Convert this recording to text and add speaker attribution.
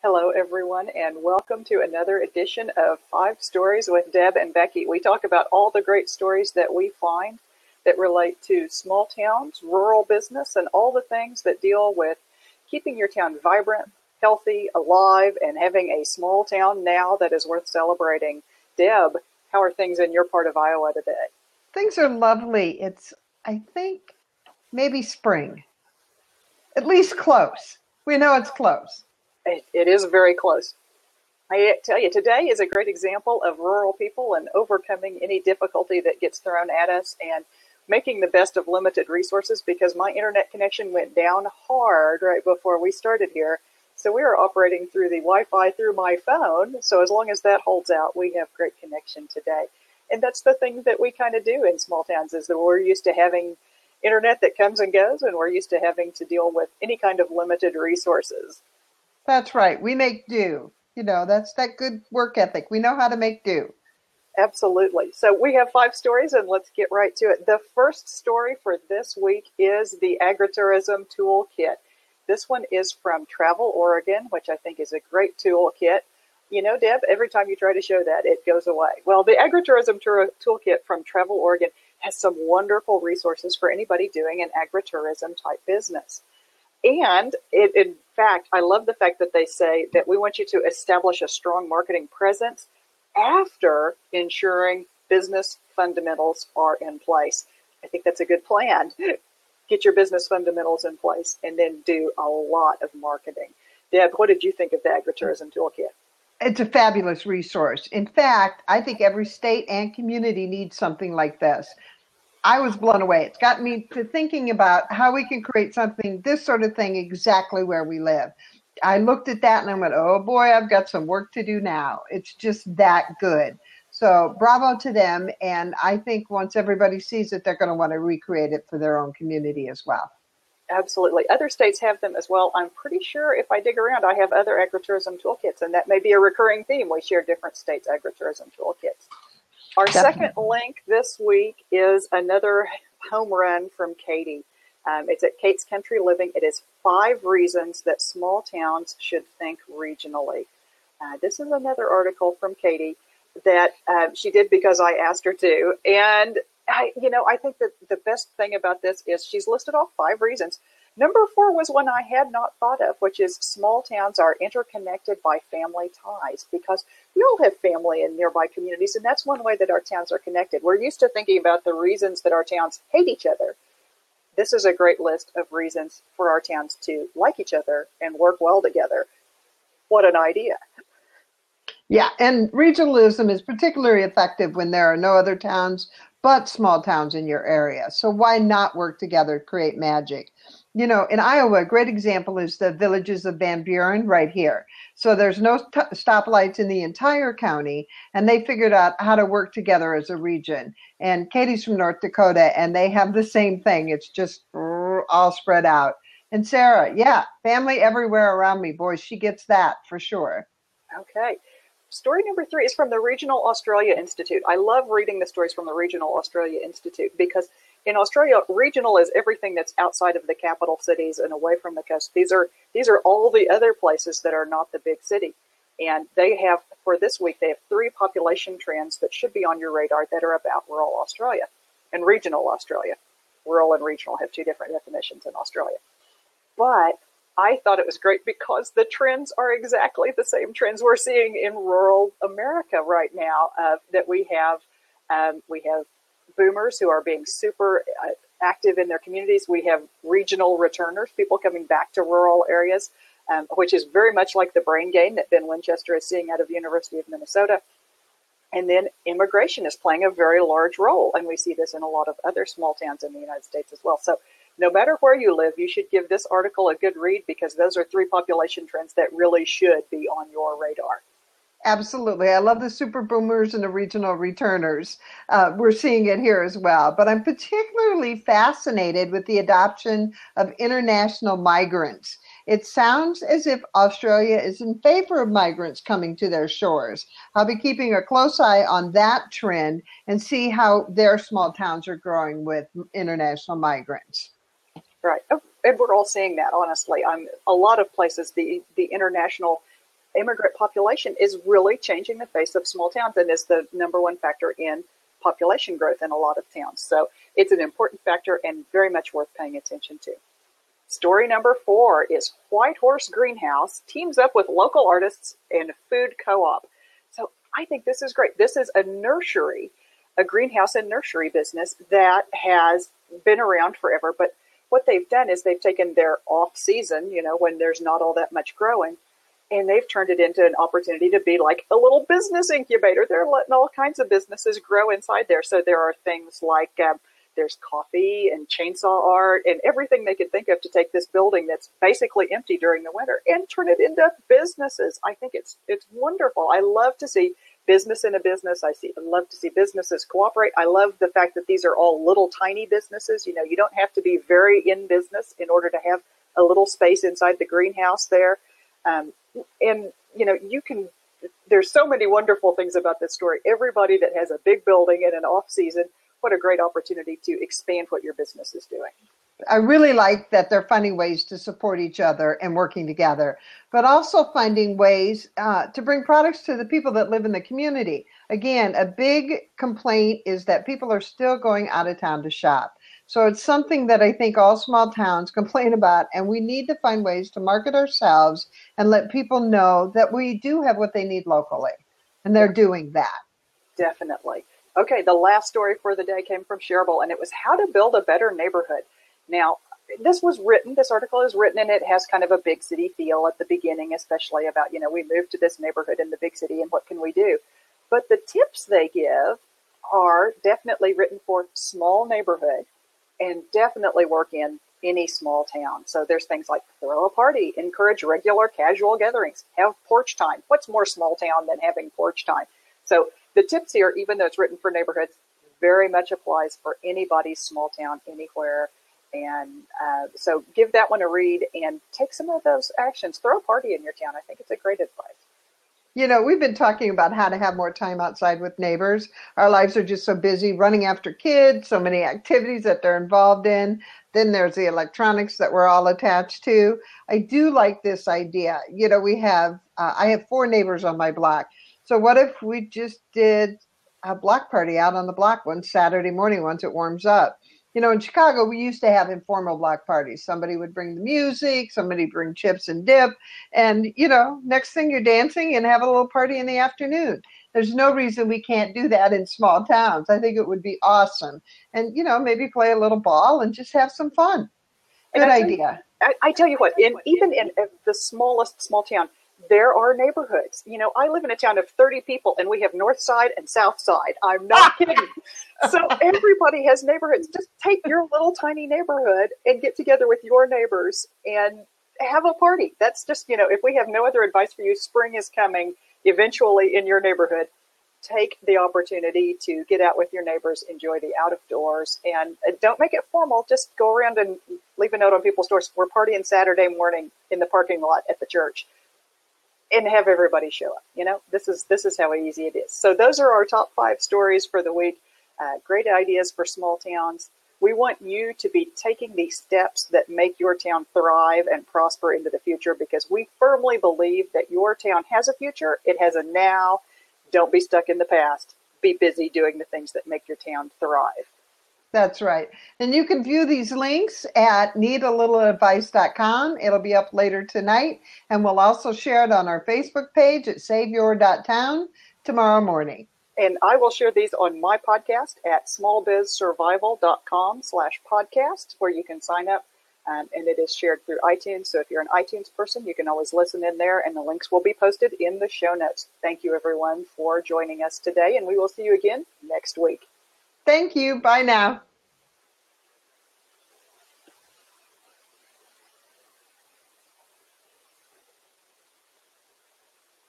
Speaker 1: Hello, everyone, and welcome to another edition of Five Stories with Deb and Becky. We talk about all the great stories that we find that relate to small towns, rural business, and all the things that deal with keeping your town vibrant, healthy, alive, and having a small town now that is worth celebrating. Deb, how are things in your part of Iowa today?
Speaker 2: Things are lovely. It's, I think, maybe spring. At least close. We know it's close.
Speaker 1: It, it is very close. I tell you, today is a great example of rural people and overcoming any difficulty that gets thrown at us and making the best of limited resources because my internet connection went down hard right before we started here. So we are operating through the Wi Fi through my phone. So as long as that holds out, we have great connection today. And that's the thing that we kind of do in small towns is that we're used to having internet that comes and goes, and we're used to having to deal with any kind of limited resources.
Speaker 2: That's right. We make do. You know, that's that good work ethic. We know how to make do.
Speaker 1: Absolutely. So we have five stories and let's get right to it. The first story for this week is the Agritourism Toolkit. This one is from Travel Oregon, which I think is a great toolkit. You know, Deb, every time you try to show that, it goes away. Well, the Agritourism Toolkit from Travel Oregon has some wonderful resources for anybody doing an agritourism type business. And it, in fact, I love the fact that they say that we want you to establish a strong marketing presence after ensuring business fundamentals are in place. I think that's a good plan. Get your business fundamentals in place and then do a lot of marketing. Deb, what did you think of the agritourism toolkit?
Speaker 2: It's a fabulous resource. In fact, I think every state and community needs something like this. I was blown away. It's got me to thinking about how we can create something, this sort of thing, exactly where we live. I looked at that and I went, oh boy, I've got some work to do now. It's just that good. So bravo to them. And I think once everybody sees it, they're going to want to recreate it for their own community as well.
Speaker 1: Absolutely. Other states have them as well. I'm pretty sure if I dig around, I have other agritourism toolkits, and that may be a recurring theme. We share different states' agritourism toolkits. Our Definitely. second link this week is another home run from Katie. Um, it's at Kate's Country Living. It is five reasons that small towns should think regionally. Uh, this is another article from Katie that uh, she did because I asked her to. And I, you know, I think that the best thing about this is she's listed off five reasons Number four was one I had not thought of, which is small towns are interconnected by family ties because we all have family in nearby communities, and that's one way that our towns are connected. We're used to thinking about the reasons that our towns hate each other. This is a great list of reasons for our towns to like each other and work well together. What an idea!
Speaker 2: Yeah, and regionalism is particularly effective when there are no other towns but small towns in your area. So why not work together, create magic? You know, in Iowa, a great example is the villages of Van Buren right here. So there's no t- stoplights in the entire county, and they figured out how to work together as a region. And Katie's from North Dakota, and they have the same thing. It's just all spread out. And Sarah, yeah, family everywhere around me. Boy, she gets that for sure.
Speaker 1: Okay. Story number three is from the Regional Australia Institute. I love reading the stories from the Regional Australia Institute because in Australia, regional is everything that's outside of the capital cities and away from the coast. These are these are all the other places that are not the big city. And they have for this week they have three population trends that should be on your radar that are about rural Australia and regional Australia. Rural and regional have two different definitions in Australia. But I thought it was great because the trends are exactly the same trends we're seeing in rural America right now. Uh, that we have, um, we have boomers who are being super uh, active in their communities. We have regional returners, people coming back to rural areas, um, which is very much like the brain gain that Ben Winchester is seeing out of University of Minnesota. And then immigration is playing a very large role, and we see this in a lot of other small towns in the United States as well. So no matter where you live, you should give this article a good read because those are three population trends that really should be on your radar.
Speaker 2: Absolutely. I love the super boomers and the regional returners. Uh, we're seeing it here as well. But I'm particularly fascinated with the adoption of international migrants. It sounds as if Australia is in favor of migrants coming to their shores. I'll be keeping a close eye on that trend and see how their small towns are growing with international migrants.
Speaker 1: Right. Oh, and we're all seeing that, honestly. I'm, a lot of places, the, the international immigrant population is really changing the face of small towns and is the number one factor in population growth in a lot of towns. So it's an important factor and very much worth paying attention to. Story number four is White Horse Greenhouse teams up with local artists and food co-op. So I think this is great. This is a nursery, a greenhouse and nursery business that has been around forever. But what they've done is they've taken their off season, you know, when there's not all that much growing, and they've turned it into an opportunity to be like a little business incubator. They're letting all kinds of businesses grow inside there. So there are things like um, there's coffee and chainsaw art and everything they could think of to take this building that's basically empty during the winter and turn it into businesses. I think it's it's wonderful. I love to see business in a business. I see I love to see businesses cooperate. I love the fact that these are all little tiny businesses. You know, you don't have to be very in business in order to have a little space inside the greenhouse there. Um, and you know, you can. There's so many wonderful things about this story. Everybody that has a big building in an off season, what a great opportunity to expand what your business is doing.
Speaker 2: I really like that they're finding ways to support each other and working together, but also finding ways uh, to bring products to the people that live in the community. Again, a big complaint is that people are still going out of town to shop. So it's something that I think all small towns complain about, and we need to find ways to market ourselves and let people know that we do have what they need locally, and they're doing that.
Speaker 1: Definitely. Okay, the last story for the day came from Shareable, and it was how to build a better neighborhood. Now, this was written, this article is written, and it has kind of a big city feel at the beginning, especially about, you know, we moved to this neighborhood in the big city and what can we do? But the tips they give are definitely written for small neighborhood and definitely work in any small town. So there's things like throw a party, encourage regular casual gatherings, have porch time. What's more small town than having porch time? So the tips here, even though it's written for neighborhoods, very much applies for anybody's small town anywhere and uh, so give that one a read and take some of those actions. Throw a party in your town. I think it's a great advice.
Speaker 2: You know, we've been talking about how to have more time outside with neighbors. Our lives are just so busy running after kids, so many activities that they're involved in. Then there's the electronics that we're all attached to. I do like this idea. You know, we have, uh, I have four neighbors on my block. So what if we just did a block party out on the block one Saturday morning once it warms up? You know, in Chicago, we used to have informal block parties. Somebody would bring the music, somebody bring chips and dip, and you know, next thing you're dancing and have a little party in the afternoon. There's no reason we can't do that in small towns. I think it would be awesome, and you know, maybe play a little ball and just have some fun. Good I idea.
Speaker 1: I, I, tell you what, in even in the smallest small town, there are neighborhoods. You know, I live in a town of 30 people and we have north side and south side. I'm not ah! kidding. So everybody has neighborhoods. Just take your little tiny neighborhood and get together with your neighbors and have a party. That's just, you know, if we have no other advice for you, spring is coming eventually in your neighborhood. Take the opportunity to get out with your neighbors, enjoy the out of doors, and don't make it formal. Just go around and leave a note on people's doors. We're partying Saturday morning in the parking lot at the church and have everybody show up. You know, this is this is how easy it is. So those are our top five stories for the week. Uh, great ideas for small towns. We want you to be taking these steps that make your town thrive and prosper into the future because we firmly believe that your town has a future. It has a now. Don't be stuck in the past. Be busy doing the things that make your town thrive.
Speaker 2: That's right. And you can view these links at needalittleadvice.com. It'll be up later tonight. And we'll also share it on our Facebook page at saveyour.town tomorrow morning.
Speaker 1: And I will share these on my podcast at smallbizsurvival.com slash podcast, where you can sign up. Um, and it is shared through iTunes. So if you're an iTunes person, you can always listen in there, and the links will be posted in the show notes. Thank you, everyone, for joining us today, and we will see you again next week.
Speaker 2: Thank you. Bye now.